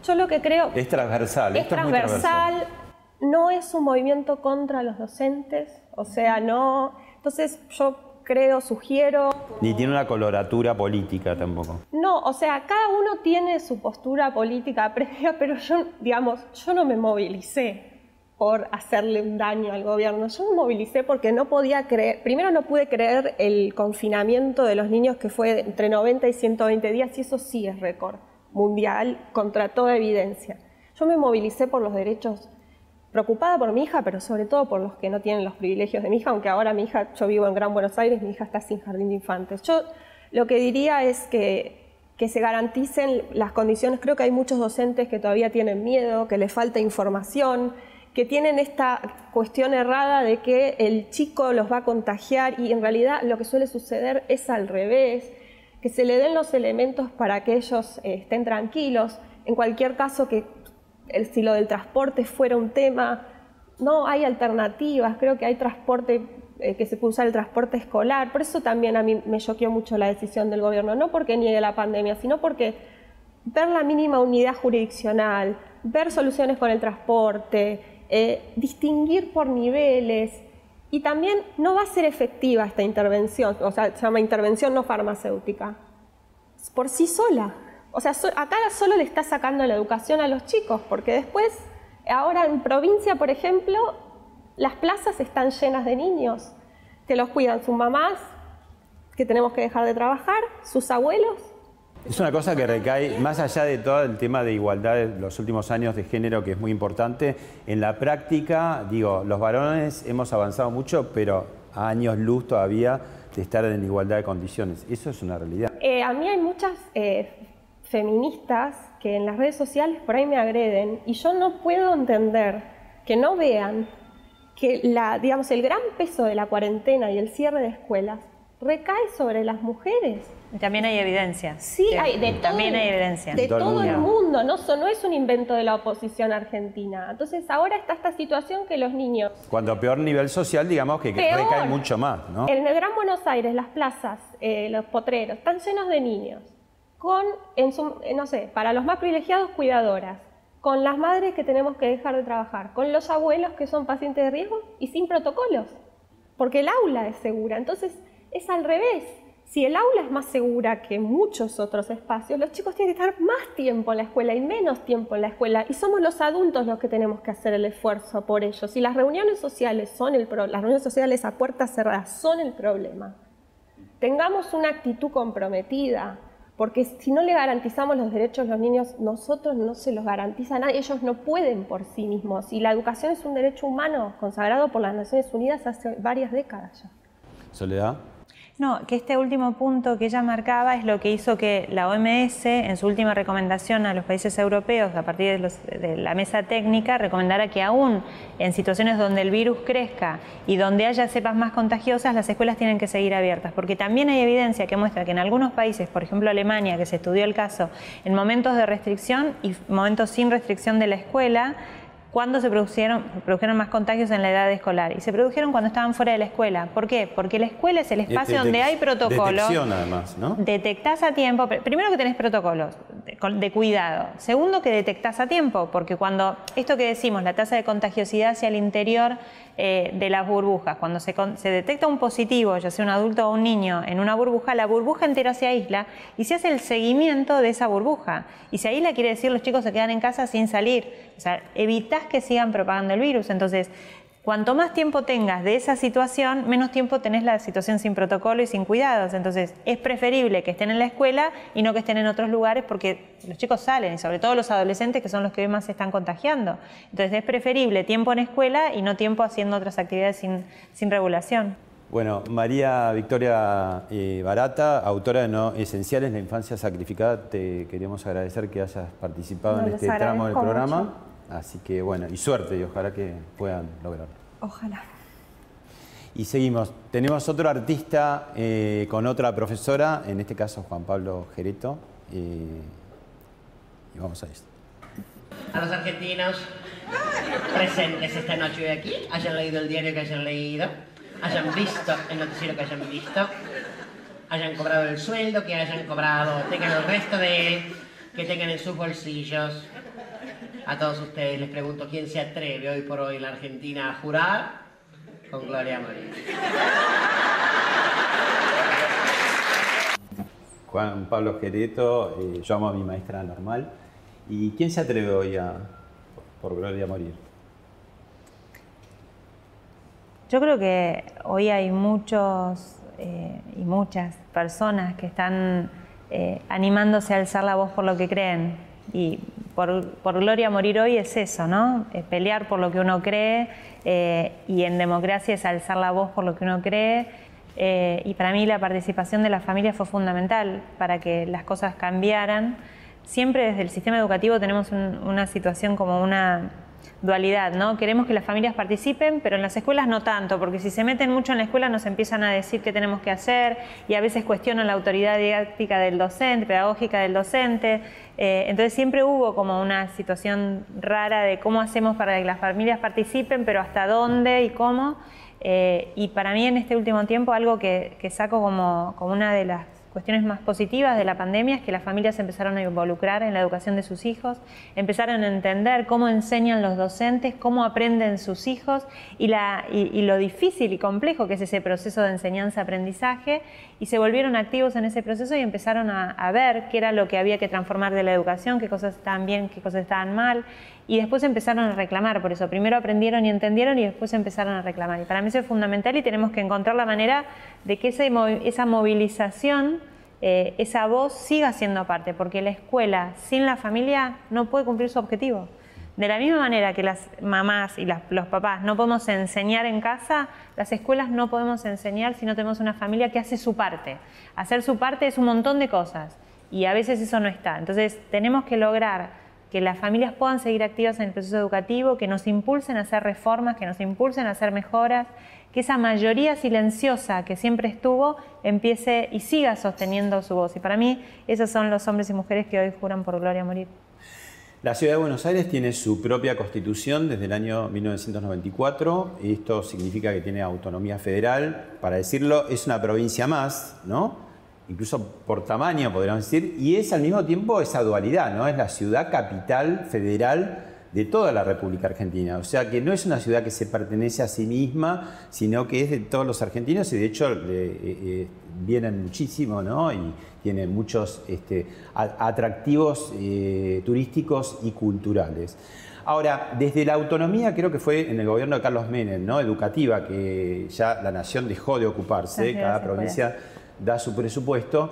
Yo lo que creo... Es transversal. Es transversal, no es un movimiento contra los docentes, o sea, no. Entonces yo creo, sugiero. Ni tiene una coloratura política tampoco. No, o sea, cada uno tiene su postura política previa, pero yo, digamos, yo no me movilicé por hacerle un daño al gobierno. Yo me movilicé porque no podía creer, primero no pude creer el confinamiento de los niños que fue entre 90 y 120 días, y eso sí es récord mundial contra toda evidencia. Yo me movilicé por los derechos preocupada por mi hija, pero sobre todo por los que no tienen los privilegios de mi hija, aunque ahora mi hija, yo vivo en Gran Buenos Aires, mi hija está sin jardín de infantes. Yo lo que diría es que, que se garanticen las condiciones, creo que hay muchos docentes que todavía tienen miedo, que les falta información, que tienen esta cuestión errada de que el chico los va a contagiar y en realidad lo que suele suceder es al revés, que se le den los elementos para que ellos eh, estén tranquilos. En cualquier caso, que si lo del transporte fuera un tema, no hay alternativas, creo que hay transporte, eh, que se puede usar el transporte escolar, por eso también a mí me choqueó mucho la decisión del gobierno, no porque niegue la pandemia, sino porque ver la mínima unidad jurisdiccional, ver soluciones con el transporte, eh, distinguir por niveles, y también no va a ser efectiva esta intervención, o sea, se llama intervención no farmacéutica, por sí sola. O sea, acá solo le está sacando la educación a los chicos, porque después, ahora en provincia, por ejemplo, las plazas están llenas de niños que los cuidan sus mamás, que tenemos que dejar de trabajar, sus abuelos. Es una cosa que recae, más allá de todo el tema de igualdad de los últimos años de género, que es muy importante, en la práctica, digo, los varones hemos avanzado mucho, pero a años luz todavía de estar en igualdad de condiciones. Eso es una realidad. Eh, a mí hay muchas eh, feministas que en las redes sociales por ahí me agreden y yo no puedo entender que no vean que la, digamos, el gran peso de la cuarentena y el cierre de escuelas recae sobre las mujeres. También hay evidencia. Sí, hay, de también hay evidencia. De todo, el mundo, no, no es un invento de la oposición argentina. Entonces ahora está esta situación que los niños... Cuando peor nivel social, digamos que recae mucho más, ¿no? En el Gran Buenos Aires, las plazas, eh, los potreros, están llenos de niños con, eh, no sé, para los más privilegiados, cuidadoras, con las madres que tenemos que dejar de trabajar, con los abuelos que son pacientes de riesgo y sin protocolos. porque el aula es segura. Entonces, es al revés. Si el aula es más segura que muchos otros espacios, los chicos tienen que estar más tiempo en la escuela y menos tiempo en la escuela. Y somos los adultos los que tenemos que hacer el esfuerzo por ellos. Y las reuniones sociales son el las reuniones sociales a puertas cerradas son el problema. Tengamos una actitud comprometida, porque si no le garantizamos los derechos a los niños, nosotros no se los garantiza nadie, ellos no pueden por sí mismos. Y la educación es un derecho humano consagrado por las Naciones Unidas hace varias décadas ya. Soledad. No, que este último punto que ella marcaba es lo que hizo que la OMS, en su última recomendación a los países europeos, a partir de, la mesa técnica, recomendara que aún en situaciones donde el virus crezca y donde haya cepas más contagiosas, las escuelas tienen que seguir abiertas, porque también hay evidencia que muestra que en algunos países, por ejemplo Alemania, que se estudió el caso, en momentos de restricción y momentos sin restricción de la escuela, cuando se produjeron, produjeron más contagios en la edad escolar. Y se produjeron cuando estaban fuera de la escuela. ¿Por qué? Porque la escuela es el espacio donde hay protocolos. Detección, además, ¿no? Detectás a tiempo. Primero que tenés protocolos de, cuidado. Segundo que detectás a tiempo, porque cuando esto que decimos, la tasa de contagiosidad hacia el interior eh, de las burbujas, cuando se, se, detecta un positivo, ya sea un adulto o un niño, en una burbuja, la burbuja entera se aísla y se hace el seguimiento de esa burbuja. Y se aísla quiere decir los chicos se quedan en casa sin salir. O sea, evitas que sigan propagando el virus. Entonces, Cuanto más tiempo tengas de esa situación, menos tiempo tenés la situación sin protocolo y sin cuidados. Entonces, es preferible que estén en la escuela y no que estén en otros lugares porque los chicos salen, y sobre todo los adolescentes que son los que más se están contagiando. Entonces, es preferible tiempo en escuela y no tiempo haciendo otras actividades sin, sin regulación. Bueno, María Victoria eh, Barata, autora de No Esenciales, la infancia sacrificada, te queremos agradecer que hayas participado en este tramo del programa. Así que bueno, y suerte y ojalá que puedan lograrlo. Ojalá. Y seguimos. Tenemos otro artista eh, con otra profesora, en este caso Juan Pablo Gereto. Eh, y vamos a esto. A los argentinos presentes esta noche de aquí, hayan leído el diario que hayan leído, hayan visto el noticiero que hayan visto, hayan cobrado el sueldo que hayan cobrado, tengan el resto de él, que tengan en sus bolsillos, a todos ustedes les pregunto quién se atreve hoy por hoy en la Argentina a jurar con Gloria María. Juan Pablo Quereto, eh, yo amo a mi maestra normal. ¿Y quién se atreve hoy a, por Gloria a morir? Yo creo que hoy hay muchos eh, y muchas personas que están eh, animándose a alzar la voz por lo que creen, y por, gloria morir hoy es eso, ¿no? pelear por lo que uno cree eh, y en democracia es alzar la voz por lo que uno cree. Eh, y para mí la participación de la familia fue fundamental para que las cosas cambiaran. Siempre desde el sistema educativo tenemos una situación como una dualidad, ¿no? Queremos que las familias participen, pero en las escuelas no tanto, porque si se meten mucho en la escuela nos empiezan a decir qué tenemos que hacer y a veces cuestionan la autoridad didáctica del docente, pedagógica del docente. Eh, entonces siempre hubo como una situación rara de cómo hacemos para que las familias participen, pero hasta dónde y cómo. Eh, y para mí en este último tiempo algo que, que saco como, como una de las cuestiones más positivas de la pandemia es que las familias empezaron a involucrar en la educación de sus hijos, empezaron a entender cómo enseñan los docentes, cómo aprenden sus hijos y, lo difícil y complejo que es ese proceso de enseñanza-aprendizaje y se volvieron activos en ese proceso y empezaron a, a ver qué era lo que había que transformar de la educación, qué cosas estaban bien, qué cosas estaban mal y después empezaron a reclamar por eso. Primero aprendieron y entendieron y después empezaron a reclamar. Y para mí eso es fundamental y tenemos que encontrar la manera de que esa movilización, eh, esa voz siga siendo parte, porque la escuela sin la familia no puede cumplir su objetivo. De la misma manera que las mamás y los papás no podemos enseñar en casa, las escuelas no podemos enseñar si no tenemos una familia que hace su parte. Hacer su parte es un montón de cosas y a veces eso no está. Entonces tenemos que lograr que las familias puedan seguir activas en el proceso educativo, que nos impulsen a hacer reformas, que nos impulsen a hacer mejoras, que esa mayoría silenciosa que siempre estuvo empiece y siga sosteniendo su voz. Y para mí esos son los hombres y mujeres que hoy juran por gloria a morir. La ciudad de Buenos Aires tiene su propia constitución desde el año 1994. Esto significa que tiene autonomía federal. Para decirlo, es una provincia más, ¿no? Incluso por tamaño podríamos decir, y es al mismo tiempo esa dualidad, ¿no? Es la ciudad capital federal de toda la República Argentina. O sea que no es una ciudad que se pertenece a sí misma, sino que es de todos los argentinos y de hecho eh, eh, vienen muchísimo ¿no? y tiene muchos este, atractivos eh, turísticos y culturales. Ahora, desde la autonomía, creo que fue en el gobierno de Carlos Menem, ¿no? educativa, que ya la nación dejó de ocuparse, cada provincia da su presupuesto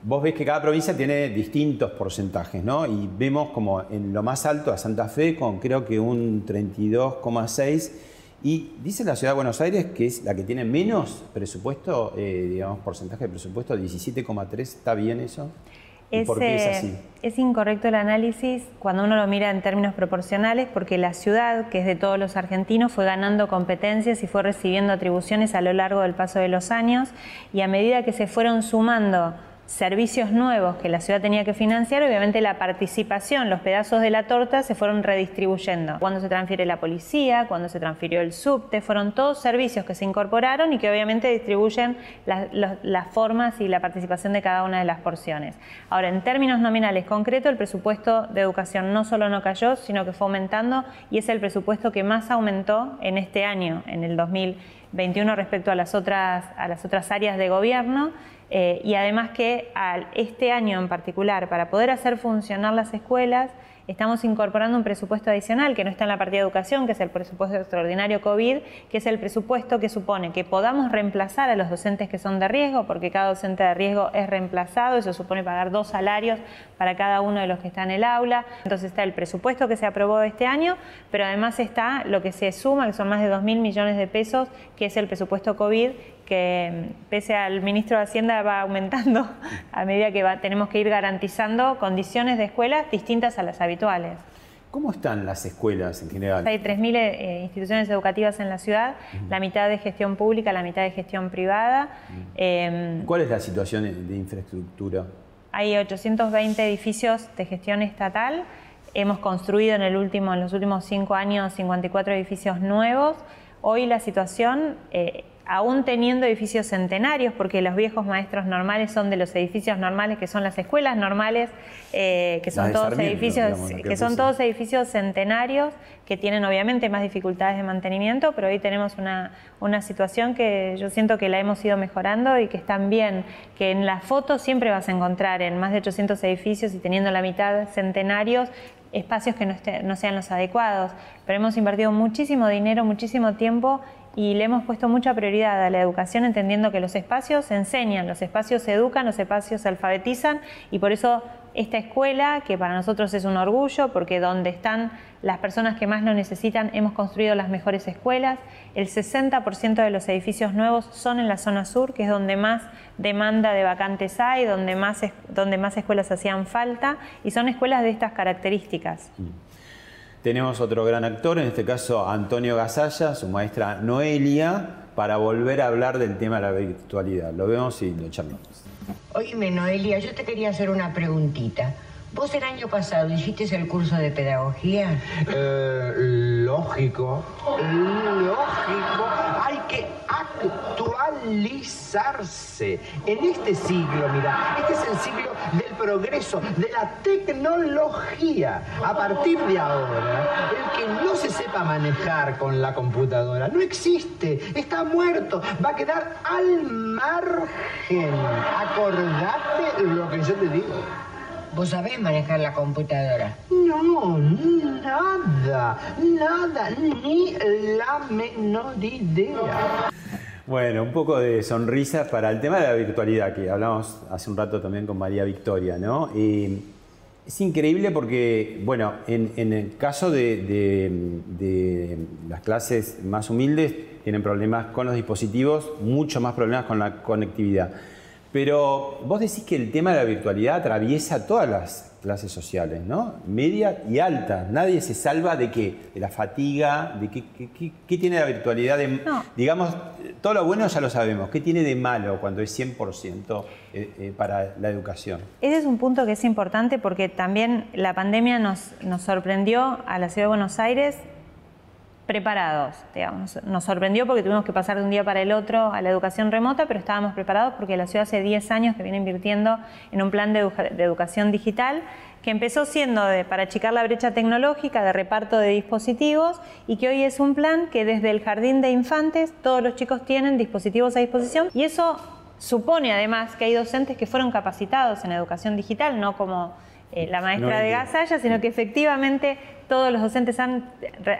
Vos ves que cada provincia tiene distintos porcentajes, ¿no? Y vemos como en lo más alto a Santa Fe con creo que un 32,6 y dice la Ciudad de Buenos Aires que es la que tiene menos presupuesto, eh, digamos, porcentaje de presupuesto, 17,3, ¿está bien eso? Es, ¿Por qué es así? Es incorrecto el análisis cuando uno lo mira en términos proporcionales porque la ciudad, que es de todos los argentinos, fue ganando competencias y fue recibiendo atribuciones a lo largo del paso de los años y a medida que se fueron sumando servicios nuevos que la ciudad tenía que financiar, obviamente la participación, los pedazos de la torta se fueron redistribuyendo. Cuando se transfiere la policía, cuando se transfirió el subte, fueron todos servicios que se incorporaron y que obviamente distribuyen las, formas y la participación de cada una de las porciones. Ahora, en términos nominales concretos, el presupuesto de educación no solo no cayó, sino que fue aumentando y es el presupuesto que más aumentó en este año, en el 2021, respecto a las otras, a las otras áreas de gobierno. Eh, y además que este año en particular, para poder hacer funcionar las escuelas, estamos incorporando un presupuesto adicional que no está en la partida de educación, que es el presupuesto extraordinario COVID, que es el presupuesto que supone que podamos reemplazar a los docentes que son de riesgo, porque cada docente de riesgo es reemplazado, eso supone pagar dos salarios para cada uno de los que está en el aula. Entonces está el presupuesto que se aprobó este año, pero además está lo que se suma, que son más de 2 mil millones de pesos, que es el presupuesto COVID, que pese al ministro de Hacienda va aumentando a medida que tenemos que ir garantizando condiciones de escuelas distintas a las habituales. ¿Cómo están las escuelas en general? Hay 3.000 eh, instituciones educativas en la ciudad, la mitad de gestión pública, la mitad de gestión privada. Em, ¿Cuál es la situación de infraestructura? Hay 820 edificios de gestión estatal. Hemos construido en, el último, en los últimos cinco años 54 edificios nuevos. Hoy la situación eh, aún teniendo edificios centenarios, porque los viejos maestros normales son de los edificios normales, que son las escuelas normales, eh, que son todos edificios, que son todos edificios centenarios, que tienen obviamente más dificultades de mantenimiento, pero hoy tenemos una, una situación que yo siento que la hemos ido mejorando y que están bien, que en la foto siempre vas a encontrar en más de 800 edificios y teniendo la mitad centenarios, espacios que no, no, sean los adecuados, pero hemos invertido muchísimo dinero, muchísimo tiempo y le hemos puesto mucha prioridad a la educación entendiendo que los espacios enseñan, los espacios educan, los espacios alfabetizan y por eso esta escuela, que para nosotros es un orgullo, porque donde están las personas que más lo necesitan, hemos construido las mejores escuelas. El 60% de los edificios nuevos son en la zona sur, que es donde más demanda de vacantes hay, donde más, donde más escuelas hacían falta, y son escuelas de estas características. Mm. Tenemos otro gran actor, en este caso Antonio Gasalla, su maestra Noelia, para volver a hablar del tema de la virtualidad. Lo vemos y lo charlamos. Oíme, Noelia, yo te quería hacer una preguntita. ¿Vos el año pasado hiciste el curso de pedagogía? Eh, lógico. Lógico. Hay que actualizarse. En este siglo, mira, este es el siglo del progreso, de la tecnología. A partir de ahora, el que no se sepa manejar con la computadora no existe, está muerto, va a quedar al margen. Acordate lo que yo te digo. ¿Vos sabés manejar la computadora? No, nada, nada, ni la menor idea. Bueno, un poco de sonrisa para el tema de la virtualidad, que hablamos hace un rato también con María Victoria, ¿no? es increíble porque, bueno, en, el caso de, las clases más humildes, tienen problemas con los dispositivos, mucho más problemas con la conectividad. Pero vos decís que el tema de la virtualidad atraviesa todas las clases sociales, ¿no? Media y alta. Nadie se salva de qué? De la fatiga, de qué, qué, tiene la virtualidad. De, Digamos, todo lo bueno ya lo sabemos. ¿Qué tiene de malo cuando es 100% eh, eh, para la educación? Ese es un punto que es importante porque también la pandemia nos, nos sorprendió a la Ciudad de Buenos Aires preparados, digamos. Nos sorprendió porque tuvimos que pasar de un día para el otro a la educación remota, pero estábamos preparados porque la ciudad hace 10 años que viene invirtiendo en un plan de, educación digital que empezó siendo de, para achicar la brecha tecnológica, de reparto de dispositivos, y que hoy es un plan que desde el jardín de infantes todos los chicos tienen dispositivos a disposición, y eso supone además que hay docentes que fueron capacitados en educación digital, no como eh, la maestra de Gasalla, sino que efectivamente todos los docentes han,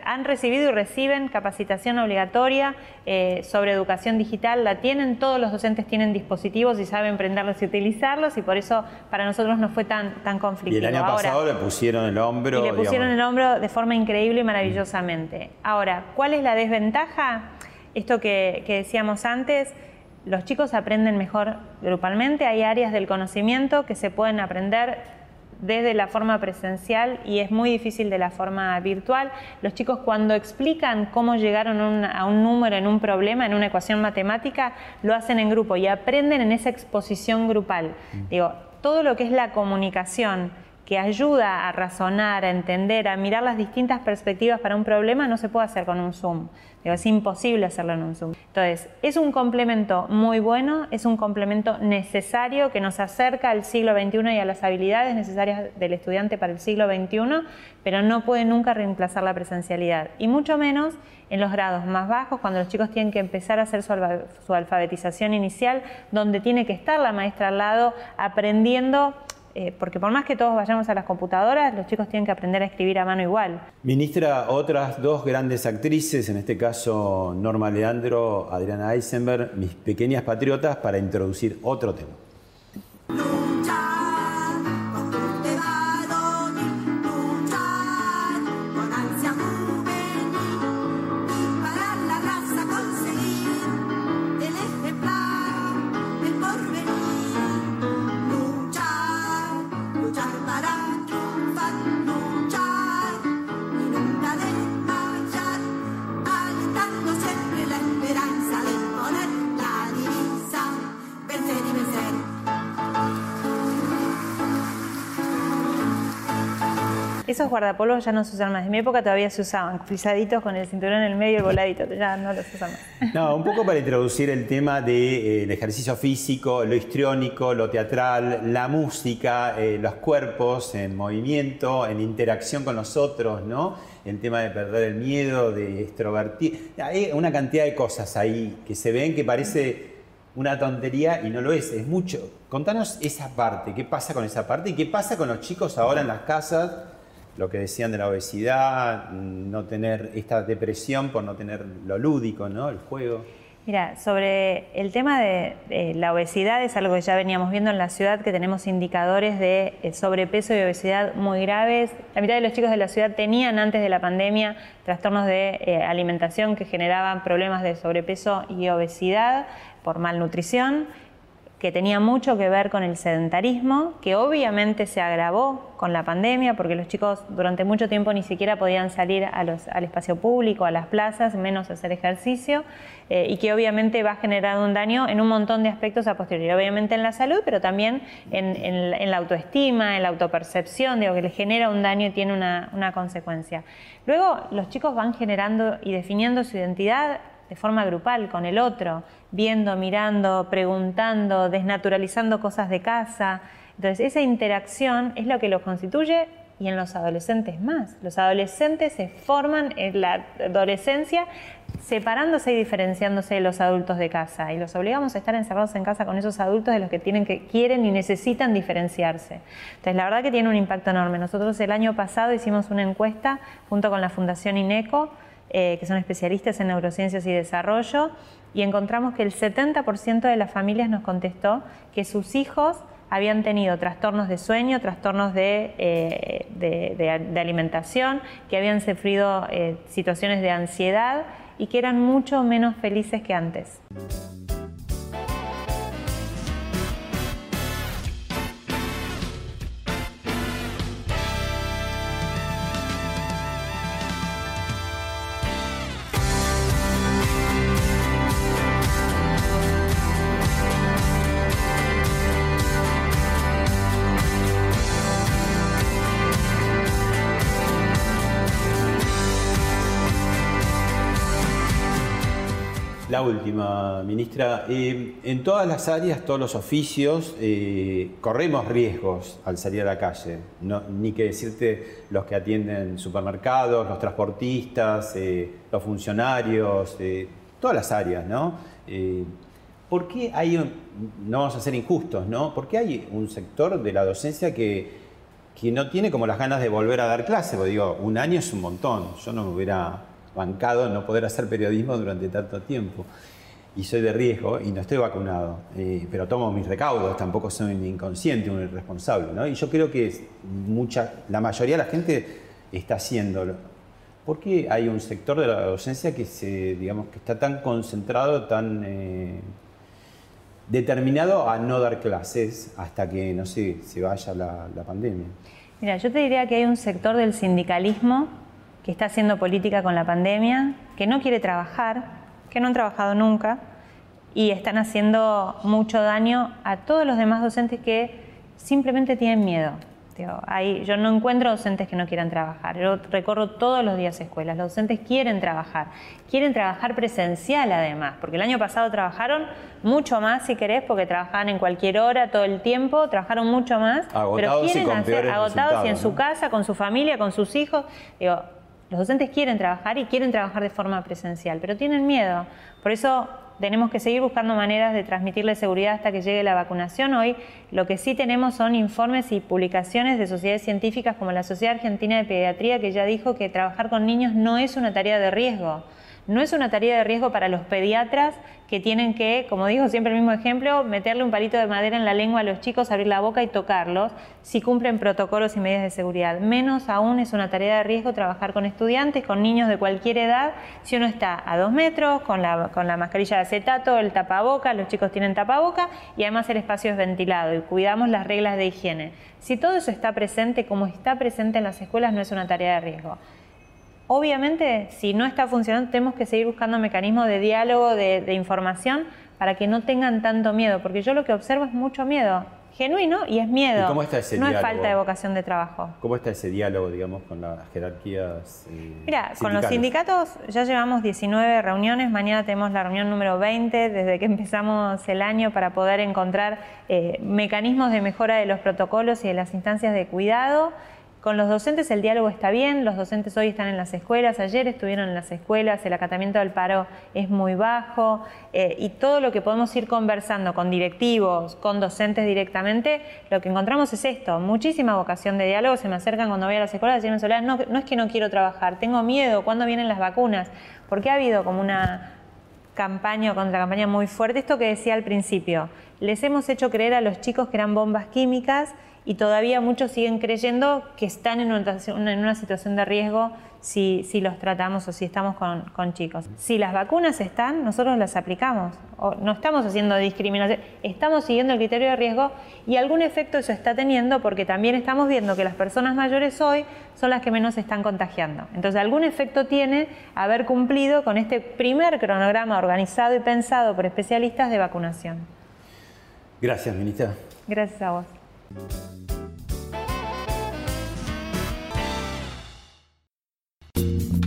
han recibido y reciben capacitación obligatoria eh, sobre educación digital, la tienen, todos los docentes tienen dispositivos y saben prenderlos y utilizarlos y por eso para nosotros no fue tan, tan conflictivo. Y el año pasado le pusieron el hombro. Y le pusieron el hombro de forma increíble y maravillosamente. Ahora, ¿cuál es la desventaja? Esto que, que decíamos antes, los chicos aprenden mejor grupalmente, hay áreas del conocimiento que se pueden aprender desde la forma presencial y es muy difícil de la forma virtual. Los chicos cuando explican cómo llegaron a un número en un problema, en una ecuación matemática, lo hacen en grupo y aprenden en esa exposición grupal. Mm. Digo, todo lo que es la comunicación, que ayuda a razonar, a entender, a mirar las distintas perspectivas para un problema, no se puede hacer con un Zoom. es imposible hacerlo en un Zoom. Entonces, es un complemento muy bueno, es un complemento necesario que nos acerca al siglo XXI y a las habilidades necesarias del estudiante para el siglo XXI, pero no puede nunca reemplazar la presencialidad. Y mucho menos en los grados más bajos, cuando los chicos tienen que empezar a hacer su alfabetización inicial, donde tiene que estar la maestra al lado aprendiendo eh, porque por más que todos vayamos a las computadoras, los chicos tienen que aprender a escribir a mano igual. Ministra, otras dos grandes actrices, en este caso Norma Leandro, Adriana Eisenberg, mis pequeñas patriotas, para introducir otro tema. Esos guardapolvos ya no se usan más. En mi época todavía se usaban, frisaditos con el cinturón en el medio y el voladito, ya no los usan más. No, un poco para introducir el tema del ejercicio físico, lo histriónico, lo teatral, la música, eh, los cuerpos en movimiento, en interacción con los otros, ¿no? El tema de perder el miedo, de extrovertir. Hay una cantidad de cosas ahí que se ven que parece una tontería y no lo es, es mucho. Contanos esa parte, qué pasa con esa parte y qué pasa con los chicos ahora en las casas lo que decían de la obesidad, no tener esta depresión por no tener lo lúdico, ¿no? El juego. Mira, sobre el tema de, la obesidad es algo que ya veníamos viendo en la ciudad, que tenemos indicadores de eh, sobrepeso y obesidad muy graves. La mitad de los chicos de la ciudad tenían antes de la pandemia trastornos de eh, alimentación que generaban problemas de sobrepeso y obesidad por malnutrición que tenía mucho que ver con el sedentarismo, que obviamente se agravó con la pandemia, porque los chicos durante mucho tiempo ni siquiera podían salir al espacio público, a las plazas, menos hacer ejercicio, eh, y que obviamente va a generar un daño en un montón de aspectos a posteriori, obviamente en la salud, pero también en, la autoestima, en la autopercepción, digo, que le genera un daño y tiene una consecuencia. Luego los chicos van generando y definiendo su identidad de forma grupal con el otro, viendo, mirando, preguntando, desnaturalizando cosas de casa. Entonces, esa interacción es lo que los constituye y en los adolescentes más. Los adolescentes se forman en la adolescencia separándose y diferenciándose de los adultos de casa y los obligamos a estar encerrados en casa con esos adultos de los que tienen que quieren y necesitan diferenciarse. Entonces, la verdad que tiene un impacto enorme. Nosotros el año pasado hicimos una encuesta junto con la Fundación INECO eh, que son especialistas en neurociencias y desarrollo, y encontramos que el 70% de las familias nos contestó que sus hijos habían tenido trastornos de sueño, trastornos de, eh, alimentación, que habían sufrido eh, situaciones de ansiedad y que eran mucho menos felices que antes. Ministra. Eh, en todas las áreas, todos los oficios, eh, corremos riesgos al salir a la calle. ni que decirte los que atienden supermercados, los transportistas, eh, los funcionarios, todas las áreas, ¿no? ¿Por qué hay, no vamos a ser injustos, ¿no? ¿Por qué hay un sector de la docencia que, que no tiene como las ganas de volver a dar clase? Porque digo, un año es un montón. Yo no me hubiera bancado no poder hacer periodismo durante tanto tiempo. Y soy de riesgo y no estoy vacunado, eh, pero tomo mis recaudos, tampoco soy un inconsciente, un irresponsable. ¿no? Y yo creo que mucha, la mayoría de la gente está haciéndolo. ¿Por qué hay un sector de la docencia que, se, digamos, que está tan concentrado, tan eh, determinado a no dar clases hasta que, no sé, se vaya la, la pandemia? Mira, yo te diría que hay un sector del sindicalismo que está haciendo política con la pandemia, que no quiere trabajar, que no han trabajado nunca y están haciendo mucho daño a todos los demás docentes que simplemente tienen miedo. yo no encuentro docentes que no quieran trabajar. Yo recorro todos los días escuelas. Los docentes quieren trabajar. Quieren trabajar presencial además, porque el año pasado trabajaron mucho más, si querés, porque trabajaban en cualquier hora, todo el tiempo, trabajaron mucho más. Agotados pero quieren hacer agotados y en su casa, con su familia, con sus hijos. Digo, los docentes quieren trabajar y quieren trabajar de forma presencial, pero tienen miedo. Por eso tenemos que seguir buscando maneras de transmitirle seguridad hasta que llegue la vacunación. Hoy lo que sí tenemos son informes y publicaciones de sociedades científicas como la Sociedad Argentina de Pediatría que ya dijo que trabajar con niños no es una tarea de riesgo. No es una tarea de riesgo para los pediatras que tienen que, como digo siempre el mismo ejemplo, meterle un palito de madera en la lengua a los chicos, abrir la boca y tocarlos si cumplen protocolos y medidas de seguridad. Menos aún es una tarea de riesgo trabajar con estudiantes, con niños de cualquier edad, si uno está a dos metros, con la, con la mascarilla de acetato, el tapaboca, los chicos tienen tapaboca y además el espacio es ventilado y cuidamos las reglas de higiene. Si todo eso está presente, como está presente en las escuelas, no es una tarea de riesgo. Obviamente, si no está funcionando, tenemos que seguir buscando mecanismos de diálogo, de, información, para que no tengan tanto miedo, porque yo lo que observo es mucho miedo, genuino y es miedo. cómo está ese no es falta de vocación de trabajo. ¿Cómo está ese diálogo, digamos, con las jerarquías? Eh, Mira, con los sindicatos ya llevamos 19 reuniones, mañana tenemos la reunión número 20, desde que empezamos el año para poder encontrar eh, mecanismos de mejora de los protocolos y de las instancias de cuidado. Con los docentes el diálogo está bien, los docentes hoy están en las escuelas, ayer estuvieron en las escuelas, el acatamiento del paro es muy bajo eh, y todo lo que podemos ir conversando con directivos, con docentes directamente, lo que encontramos es esto, muchísima vocación de diálogo, se me acercan cuando voy a las escuelas y decirme, no, no es que no quiero trabajar, tengo miedo, ¿cuándo vienen las vacunas? Porque ha habido como una campaña o contracampaña muy fuerte, esto que decía al principio, les hemos hecho creer a los chicos que eran bombas químicas, y todavía muchos siguen creyendo que están en una, situación de riesgo si, los tratamos o si estamos con, chicos. Si las vacunas están, nosotros las aplicamos. O no estamos haciendo discriminación, estamos siguiendo el criterio de riesgo y algún efecto eso está teniendo porque también estamos viendo que las personas mayores hoy son las que menos se están contagiando. Entonces algún efecto tiene haber cumplido con este primer cronograma organizado y pensado por especialistas de vacunación. Gracias, ministra. Gracias a vos.